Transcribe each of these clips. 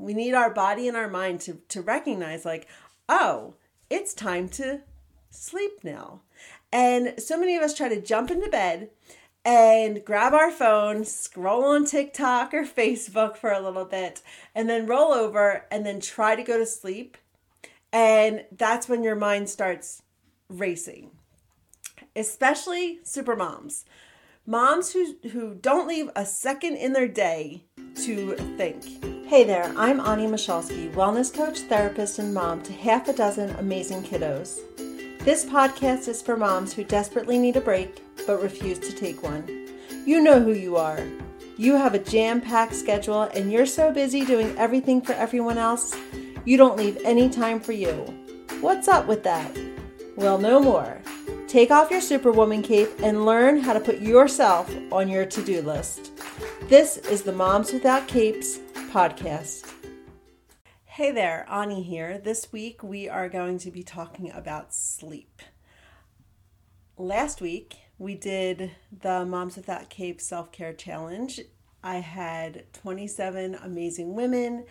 We need our body and our mind to, to recognize, like, oh, it's time to sleep now. And so many of us try to jump into bed and grab our phone, scroll on TikTok or Facebook for a little bit, and then roll over and then try to go to sleep. And that's when your mind starts racing, especially super moms. Moms who, who don't leave a second in their day to think. Hey there, I'm Ani Michalski, wellness coach, therapist, and mom to half a dozen amazing kiddos. This podcast is for moms who desperately need a break but refuse to take one. You know who you are. You have a jam packed schedule and you're so busy doing everything for everyone else, you don't leave any time for you. What's up with that? Well, no more. Take off your Superwoman cape and learn how to put yourself on your to do list. This is the Moms Without Capes podcast. Hey there, Ani here. This week we are going to be talking about sleep. Last week we did the Moms Without Capes Self Care Challenge. I had 27 amazing women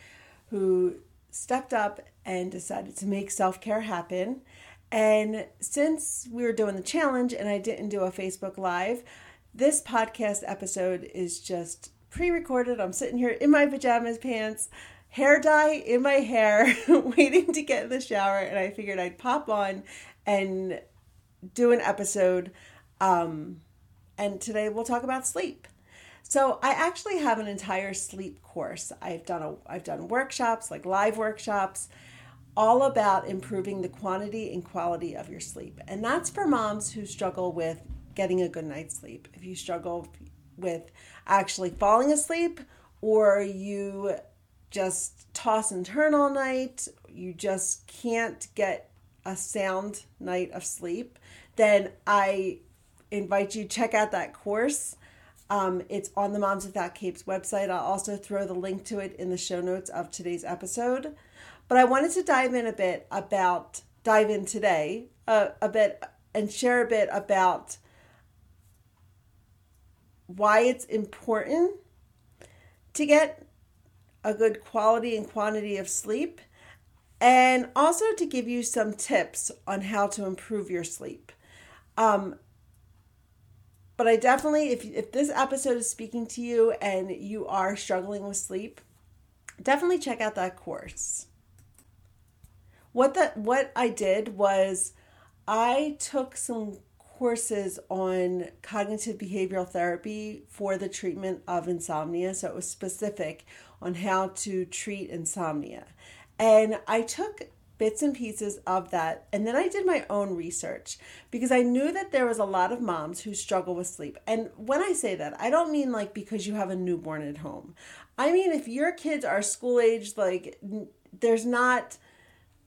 who stepped up and decided to make self care happen. And since we were doing the challenge and I didn't do a Facebook Live, this podcast episode is just pre recorded. I'm sitting here in my pajamas pants, hair dye in my hair, waiting to get in the shower. And I figured I'd pop on and do an episode. Um, and today we'll talk about sleep. So I actually have an entire sleep course. I've done a I've done workshops, like live workshops, all about improving the quantity and quality of your sleep. And that's for moms who struggle with getting a good night's sleep. If you struggle with actually falling asleep or you just toss and turn all night, you just can't get a sound night of sleep, then I invite you to check out that course. Um, it's on the Moms Without Capes website. I'll also throw the link to it in the show notes of today's episode. But I wanted to dive in a bit about, dive in today uh, a bit and share a bit about why it's important to get a good quality and quantity of sleep and also to give you some tips on how to improve your sleep. Um, but I definitely, if, if this episode is speaking to you and you are struggling with sleep, definitely check out that course. What that what I did was I took some courses on cognitive behavioral therapy for the treatment of insomnia. So it was specific on how to treat insomnia. And I took bits and pieces of that. And then I did my own research because I knew that there was a lot of moms who struggle with sleep. And when I say that, I don't mean like because you have a newborn at home. I mean, if your kids are school age, like there's not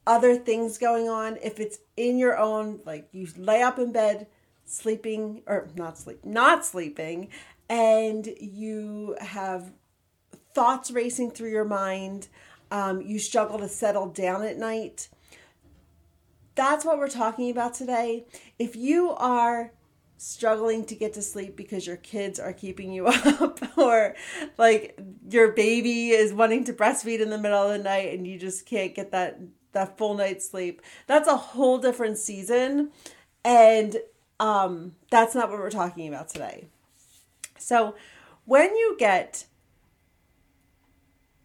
other things going on. If it's in your own, like you lay up in bed, sleeping or not sleep, not sleeping, and you have thoughts racing through your mind um, you struggle to settle down at night. That's what we're talking about today. If you are struggling to get to sleep because your kids are keeping you up or like your baby is wanting to breastfeed in the middle of the night and you just can't get that that full night's sleep that's a whole different season and um that's not what we're talking about today so when you get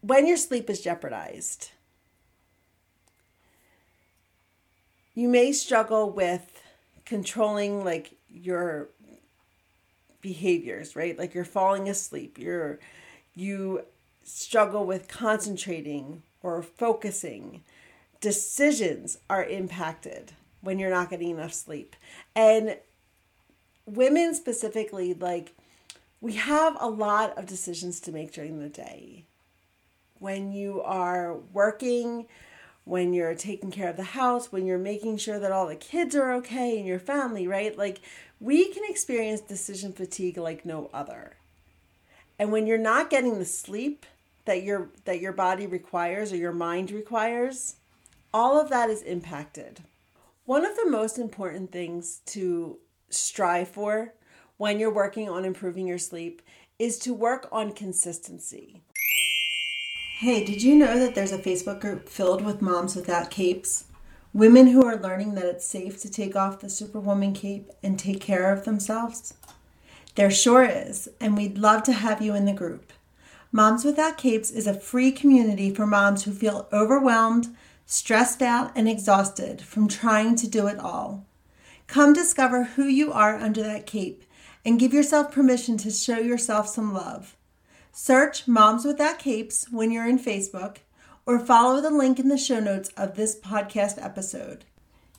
when your sleep is jeopardized, you may struggle with controlling like your behaviors, right? Like you're falling asleep, you're you struggle with concentrating or focusing. Decisions are impacted when you're not getting enough sleep. And women specifically like we have a lot of decisions to make during the day when you are working, when you're taking care of the house, when you're making sure that all the kids are okay and your family, right? Like we can experience decision fatigue like no other. And when you're not getting the sleep that your that your body requires or your mind requires, all of that is impacted. One of the most important things to strive for when you're working on improving your sleep is to work on consistency. Hey, did you know that there's a Facebook group filled with moms without capes? Women who are learning that it's safe to take off the Superwoman cape and take care of themselves? There sure is, and we'd love to have you in the group. Moms Without Capes is a free community for moms who feel overwhelmed, stressed out, and exhausted from trying to do it all. Come discover who you are under that cape and give yourself permission to show yourself some love. Search Moms Without Capes when you're in Facebook or follow the link in the show notes of this podcast episode.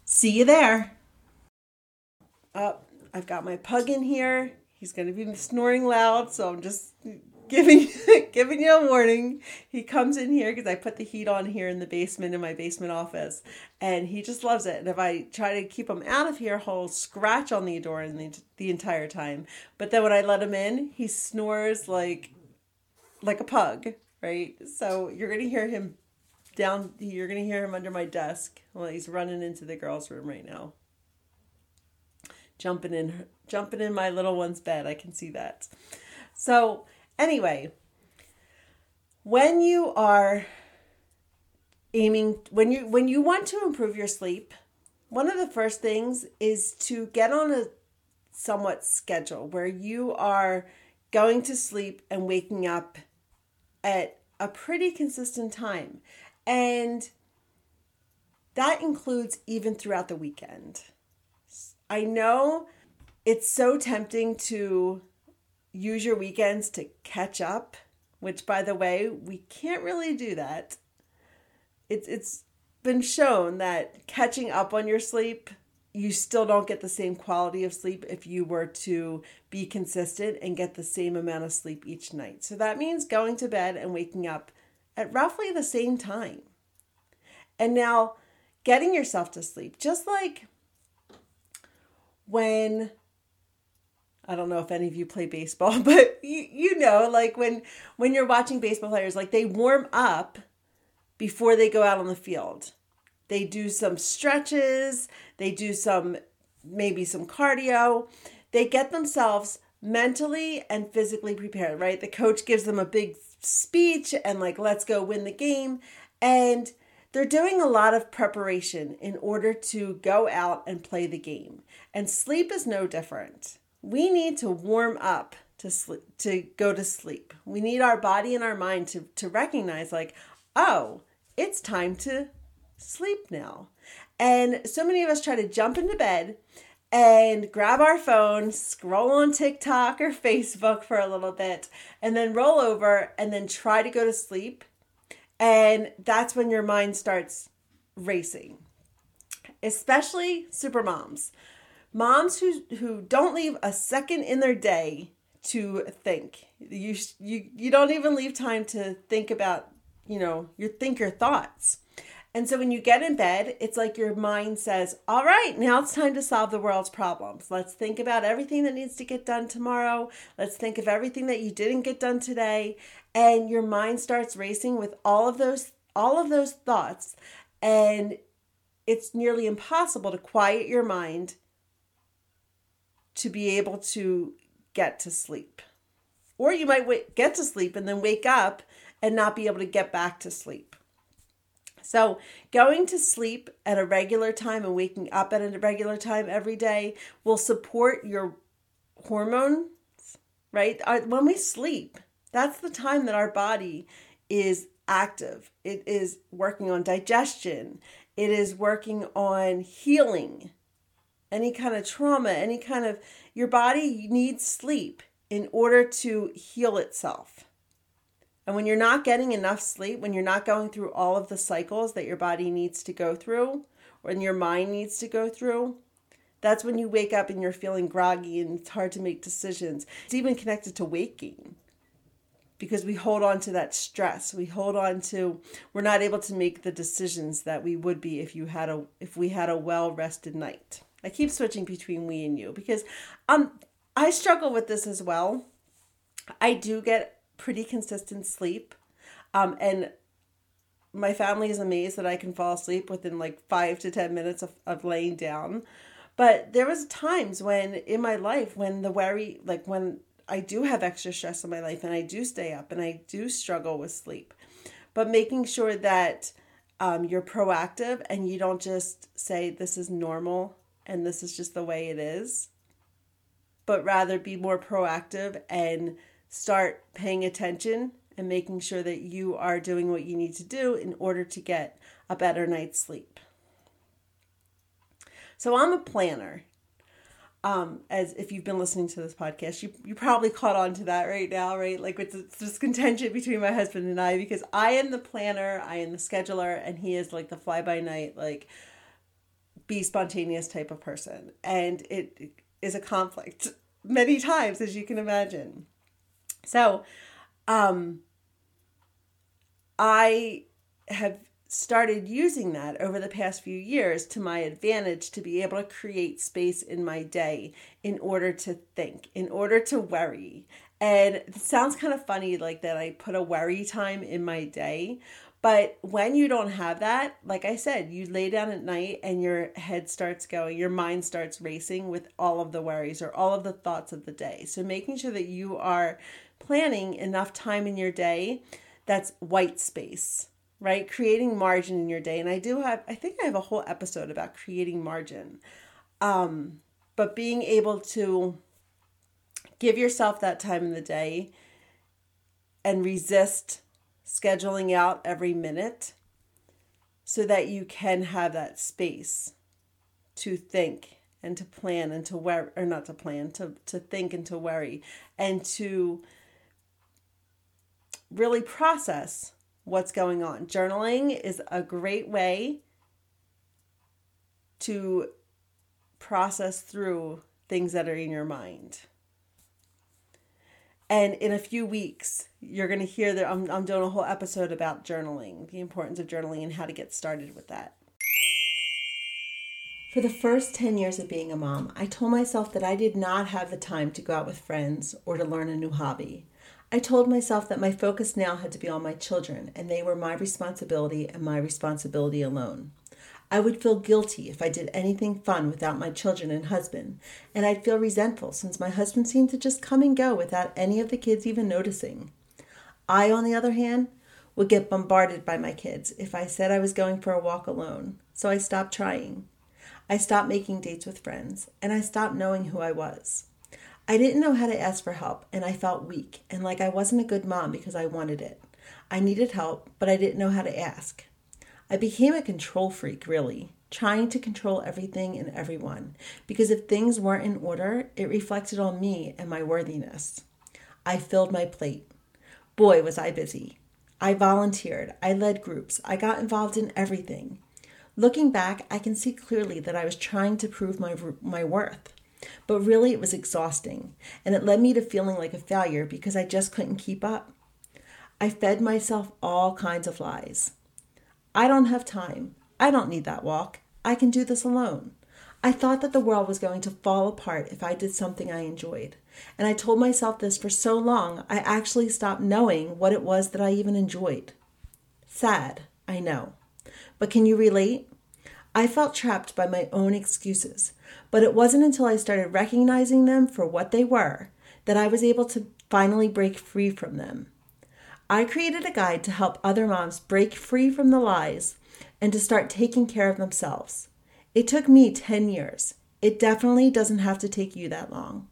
See you there. Up, oh, I've got my pug in here. He's going to be snoring loud, so I'm just giving giving you a warning. He comes in here because I put the heat on here in the basement in my basement office, and he just loves it. And if I try to keep him out of here, he'll scratch on the door the, the entire time. But then when I let him in, he snores like like a pug, right? So you're gonna hear him down. You're gonna hear him under my desk while he's running into the girls' room right now. Jumping in, jumping in my little one's bed. I can see that. So Anyway, when you are aiming when you when you want to improve your sleep, one of the first things is to get on a somewhat schedule where you are going to sleep and waking up at a pretty consistent time. And that includes even throughout the weekend. I know it's so tempting to use your weekends to catch up, which by the way, we can't really do that. It's it's been shown that catching up on your sleep, you still don't get the same quality of sleep if you were to be consistent and get the same amount of sleep each night. So that means going to bed and waking up at roughly the same time. And now getting yourself to sleep, just like when I don't know if any of you play baseball, but you, you know, like when when you're watching baseball players, like they warm up before they go out on the field. They do some stretches, they do some maybe some cardio. They get themselves mentally and physically prepared, right? The coach gives them a big speech and like let's go win the game and they're doing a lot of preparation in order to go out and play the game. And sleep is no different we need to warm up to sleep to go to sleep. We need our body and our mind to to recognize like, oh, it's time to sleep now. And so many of us try to jump into bed and grab our phone, scroll on TikTok or Facebook for a little bit, and then roll over and then try to go to sleep. And that's when your mind starts racing. Especially super moms moms who who don't leave a second in their day to think. You you you don't even leave time to think about, you know, your think your thoughts. And so when you get in bed, it's like your mind says, "All right, now it's time to solve the world's problems. Let's think about everything that needs to get done tomorrow. Let's think of everything that you didn't get done today." And your mind starts racing with all of those all of those thoughts, and it's nearly impossible to quiet your mind to be able to get to sleep. Or you might get to sleep and then wake up and not be able to get back to sleep. So, going to sleep at a regular time and waking up at a regular time every day will support your hormones, right? Uh, when we sleep, that's the time that our body is active. It is working on digestion, it is working on healing, any kind of trauma, any kind of your body needs sleep in order to heal itself. And when you're not getting enough sleep, when you're not going through all of the cycles that your body needs to go through, or your mind needs to go through, that's when you wake up and you're feeling groggy and it's hard to make decisions. It's even connected to waking because we hold on to that stress. We hold on to we're not able to make the decisions that we would be if you had a if we had a well-rested night. I keep switching between we and you because um I struggle with this as well. I do get pretty consistent sleep. Um and my family is amazed that I can fall asleep within like 5 to 10 minutes of, of laying down. But there was times when in my life when the worry like when I do have extra stress in my life and I do stay up and I do struggle with sleep. but making sure that um, you're proactive and you don't just say this is normal and this is just the way it is, but rather be more proactive and start paying attention and making sure that you are doing what you need to do in order to get a better night's sleep. So I'm a planner. Um, as if you've been listening to this podcast, you you probably caught on to that right now, right? Like with this contention between my husband and I, because I am the planner, I am the scheduler, and he is like the fly by night, like be spontaneous type of person, and it is a conflict many times, as you can imagine. So, um, I have started using that over the past few years to my advantage to be able to create space in my day in order to think, in order to worry. And it sounds kind of funny like that I put a worry time in my day. But when you don't have that, like I said, you lay down at night and your head starts going, your mind starts racing with all of the worries or all of the thoughts of the day. So making sure that you are planning enough time in your day that's white space right? Creating margin in your day. And I do have, I think I have a whole episode about creating margin. Um, but being able to give yourself that time in the day and resist scheduling out every minute so that you can have that space to think and to plan and to worry or not to plan to to think and to worry and to really process what's going on. Journaling is a great way to process through things that are in your mind. And in a few weeks, you're going to hear that I'm, I'm doing a whole episode about journaling, the importance of journaling, and how to get started with that. For the first 10 years of being a mom, I told myself that I did not have the time to go out with friends or to learn a new hobby. I told myself that my focus now had to be on my children, and they were my responsibility and my responsibility alone. I would feel guilty if I did anything fun without my children and husband, and I'd feel resentful since my husband seemed to just come and go without any of the kids even noticing. I, on the other hand, would get bombarded by my kids if I said I was going for a walk alone, so I stopped trying. I stopped making dates with friends, and I stopped knowing who I was. I didn't know how to ask for help, and I felt weak and like I wasn't a good mom because I wanted it. I needed help, but I didn't know how to ask. I became a control freak, really, trying to control everything and everyone, because if things weren't in order, it reflected on me and my worthiness. I filled my plate. Boy, was I busy. I volunteered, I led groups, I got involved in everything. Looking back, I can see clearly that I was trying to prove my, my worth. But really, it was exhausting, and it led me to feeling like a failure because I just couldn't keep up. I fed myself all kinds of lies. I don't have time. I don't need that walk. I can do this alone. I thought that the world was going to fall apart if I did something I enjoyed. And I told myself this for so long, I actually stopped knowing what it was that I even enjoyed. Sad, I know. But can you relate? I felt trapped by my own excuses, but it wasn't until I started recognizing them for what they were that I was able to finally break free from them. I created a guide to help other moms break free from the lies and to start taking care of themselves. It took me 10 years. It definitely doesn't have to take you that long.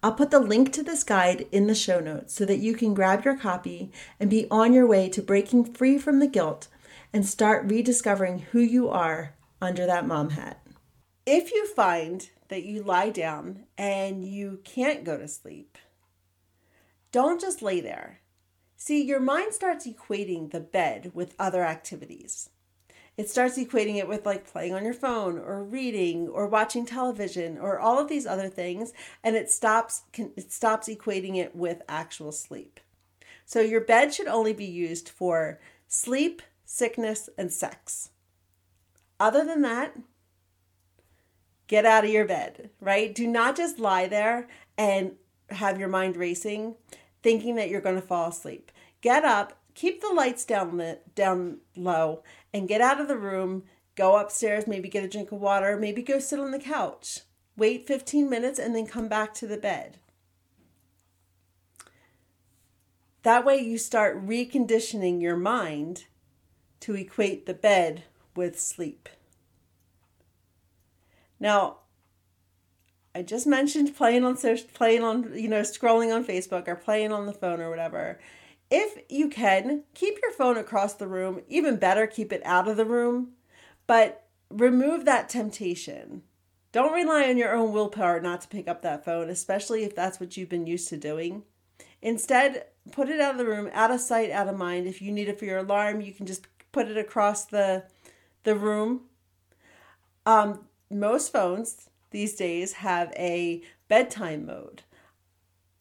I'll put the link to this guide in the show notes so that you can grab your copy and be on your way to breaking free from the guilt and start rediscovering who you are under that mom hat. If you find that you lie down and you can't go to sleep, don't just lay there. See, your mind starts equating the bed with other activities. It starts equating it with like playing on your phone or reading or watching television or all of these other things and it stops it stops equating it with actual sleep. So your bed should only be used for sleep, sickness and sex. Other than that, get out of your bed, right? Do not just lie there and have your mind racing thinking that you're going to fall asleep. Get up, keep the lights down lit, down low and get out of the room, go upstairs, maybe get a drink of water, maybe go sit on the couch. Wait 15 minutes and then come back to the bed. that way you start reconditioning your mind to equate the bed with sleep. Now, I just mentioned playing on social, playing on, you know, scrolling on Facebook or playing on the phone or whatever. If you can, keep your phone across the room. Even better, keep it out of the room. But remove that temptation. Don't rely on your own willpower not to pick up that phone, especially if that's what you've been used to doing. Instead, put it out of the room, out of sight, out of mind. If you need it for your alarm, you can just put it across the the room. Um, most phones these days have a bedtime mode.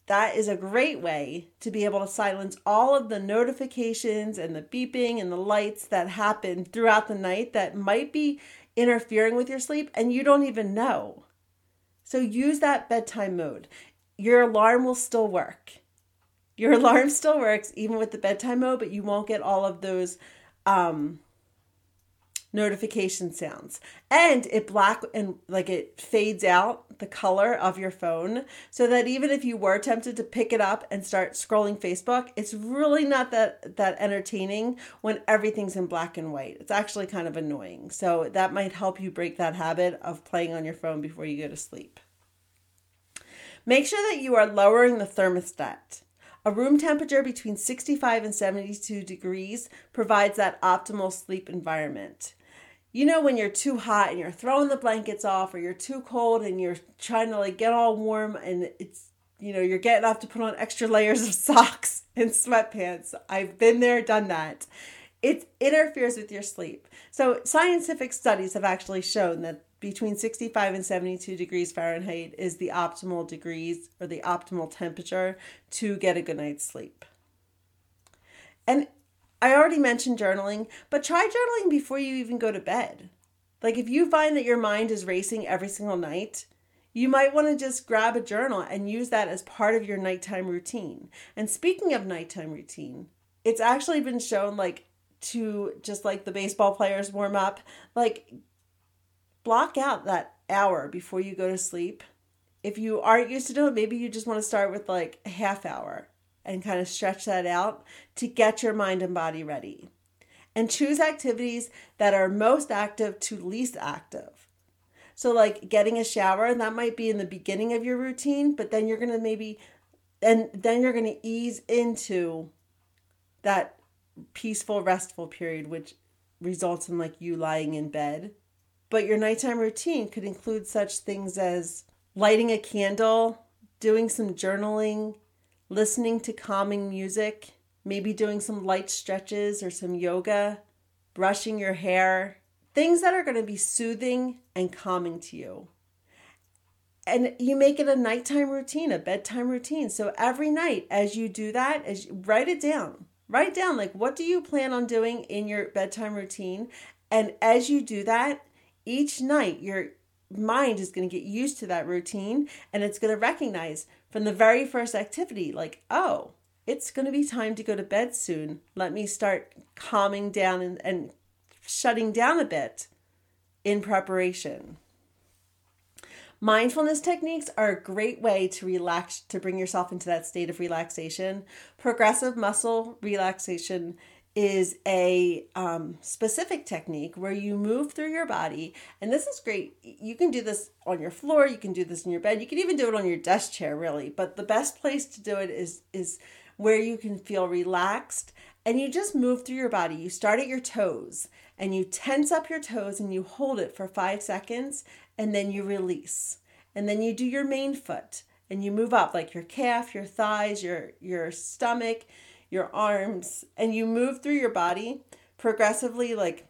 That is a great way to be able to silence all of the notifications and the beeping and the lights that happen throughout the night that might be interfering with your sleep and you don't even know. So use that bedtime mode. Your alarm will still work. Your alarm still works even with the bedtime mode, but you won't get all of those um, notification sounds. And it black and like it fades out the color of your phone so that even if you were tempted to pick it up and start scrolling Facebook, it's really not that that entertaining when everything's in black and white. It's actually kind of annoying. So that might help you break that habit of playing on your phone before you go to sleep. Make sure that you are lowering the thermostat. A room temperature between 65 and 72 degrees provides that optimal sleep environment. You know, when you're too hot and you're throwing the blankets off, or you're too cold and you're trying to like get all warm, and it's, you know, you're getting off to put on extra layers of socks and sweatpants. I've been there, done that. It interferes with your sleep. So, scientific studies have actually shown that between 65 and 72 degrees Fahrenheit is the optimal degrees or the optimal temperature to get a good night's sleep. And I already mentioned journaling, but try journaling before you even go to bed. Like if you find that your mind is racing every single night, you might want to just grab a journal and use that as part of your nighttime routine. And speaking of nighttime routine, it's actually been shown like to just like the baseball players warm up, like block out that hour before you go to sleep. If you aren't used to doing it, maybe you just want to start with like a half hour and kind of stretch that out to get your mind and body ready. And choose activities that are most active to least active. So, like getting a shower, that might be in the beginning of your routine, but then you're going to maybe, and then you're going to ease into that peaceful, restful period, which results in like you lying in bed but your nighttime routine could include such things as lighting a candle, doing some journaling, listening to calming music, maybe doing some light stretches or some yoga, brushing your hair, things that are going to be soothing and calming to you. And you make it a nighttime routine, a bedtime routine. So every night as you do that, as you, write it down. Write down like what do you plan on doing in your bedtime routine? And as you do that, each night your mind is going to get used to that routine and it's going to recognize from the very first activity like oh it's going to be time to go to bed soon let me start calming down and, and shutting down a bit in preparation Mindfulness techniques are a great way to relax, to bring yourself into that state of relaxation. Progressive muscle relaxation is a um, specific technique where you move through your body. And this is great. You can do this on your floor, you can do this in your bed, you can even do it on your desk chair, really. But the best place to do it is, is where you can feel relaxed and you just move through your body. You start at your toes and you tense up your toes and you hold it for five seconds and then you release. And then you do your main foot and you move up like your calf, your thighs, your, your stomach your arms, and you move through your body progressively, like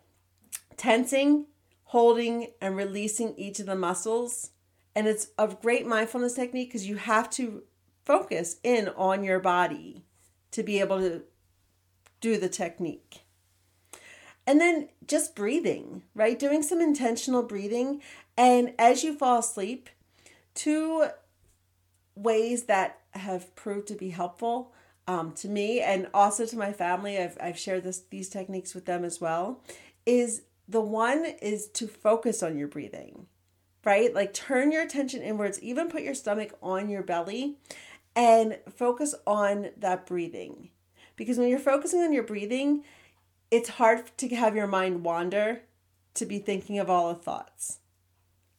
tensing, holding, and releasing each of the muscles. And it's a great mindfulness technique because you have to focus in on your body to be able to do the technique. And then just breathing, right? Doing some intentional breathing. And as you fall asleep, two ways that have proved to be helpful um, to me and also to my family, I've, I've shared this these techniques with them as well, is the one is to focus on your breathing, right? Like turn your attention inwards, even put your stomach on your belly and focus on that breathing. because when you're focusing on your breathing, it's hard to have your mind wander to be thinking of all the thoughts.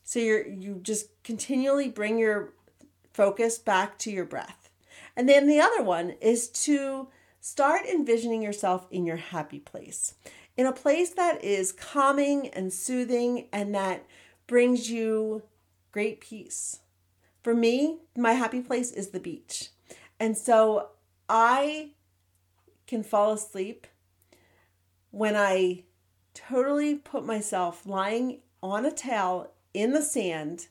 So you're you just continually bring your focus back to your breath. And then the other one is to start envisioning yourself in your happy place. In a place that is calming and soothing and that brings you great peace. For me, my happy place is the beach. And so I can fall asleep when I totally put myself lying on a towel in the sand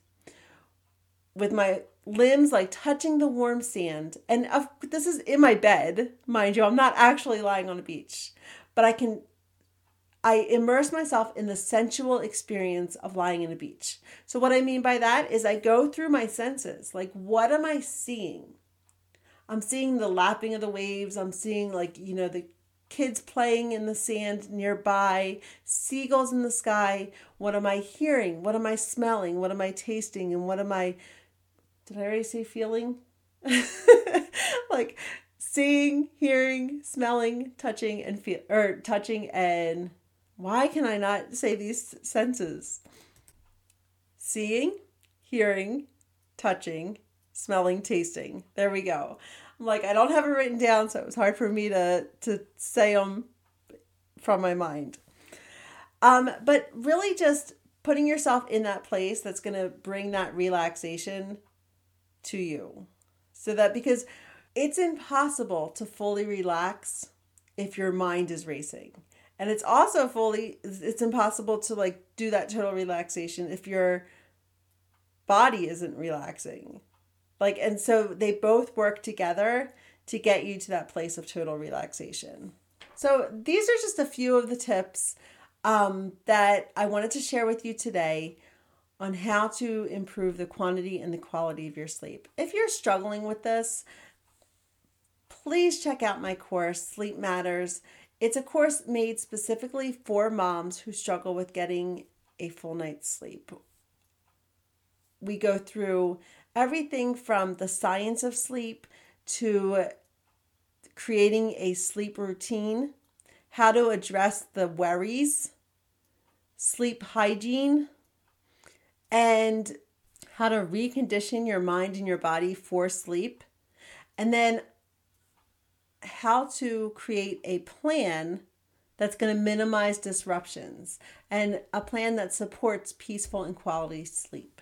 with my limbs like touching the warm sand. And of, this is in my bed, mind you. I'm not actually lying on a beach, but I can I immerse myself in the sensual experience of lying in a beach. So what I mean by that is I go through my senses. Like what am I seeing? I'm seeing the lapping of the waves. I'm seeing like, you know, the kids playing in the sand nearby, seagulls in the sky. What am I hearing? What am I smelling? What am I tasting? And what am I, did I already say feeling? like seeing, hearing, smelling, touching, and feel, or touching and why can I not say these senses? Seeing, hearing, touching, smelling, tasting. There we go. I'm like, I don't have it written down, so it was hard for me to to say them from my mind. Um, but really, just putting yourself in that place that's going to bring that relaxation to you, so that because it's impossible to fully relax if your mind is racing. And it's also fully it's impossible to like do that total relaxation if your body isn't relaxing. Like, and so they both work together to get you to that place of total relaxation. So, these are just a few of the tips um, that I wanted to share with you today on how to improve the quantity and the quality of your sleep. If you're struggling with this, please check out my course, Sleep Matters. It's a course made specifically for moms who struggle with getting a full night's sleep. We go through everything from the science of sleep to creating a sleep routine, how to address the worries, sleep hygiene, and how to recondition your mind and your body for sleep, and then how to create a plan that's going to minimize disruptions and a plan that supports peaceful and quality sleep.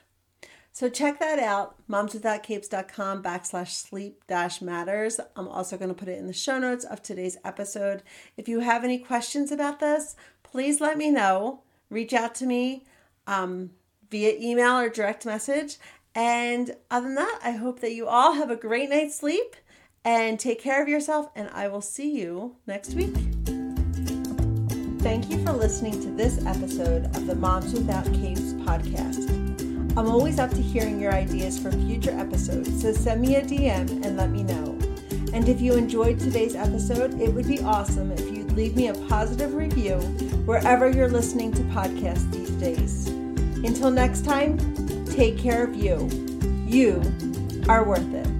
So check that out, momswithoutcapes.com backslash sleep dash matters. I'm also going to put it in the show notes of today's episode. If you have any questions about this, please let me know. Reach out to me um, via email or direct message. And other than that, I hope that you all have a great night's sleep and take care of yourself. And I will see you next week. Thank you for listening to this episode of the Moms Without Capes podcast. I'm always up to hearing your ideas for future episodes, so send me a DM and let me know. And if you enjoyed today's episode, it would be awesome if you'd leave me a positive review wherever you're listening to podcasts these days. Until next time, take care of you. You are worth it.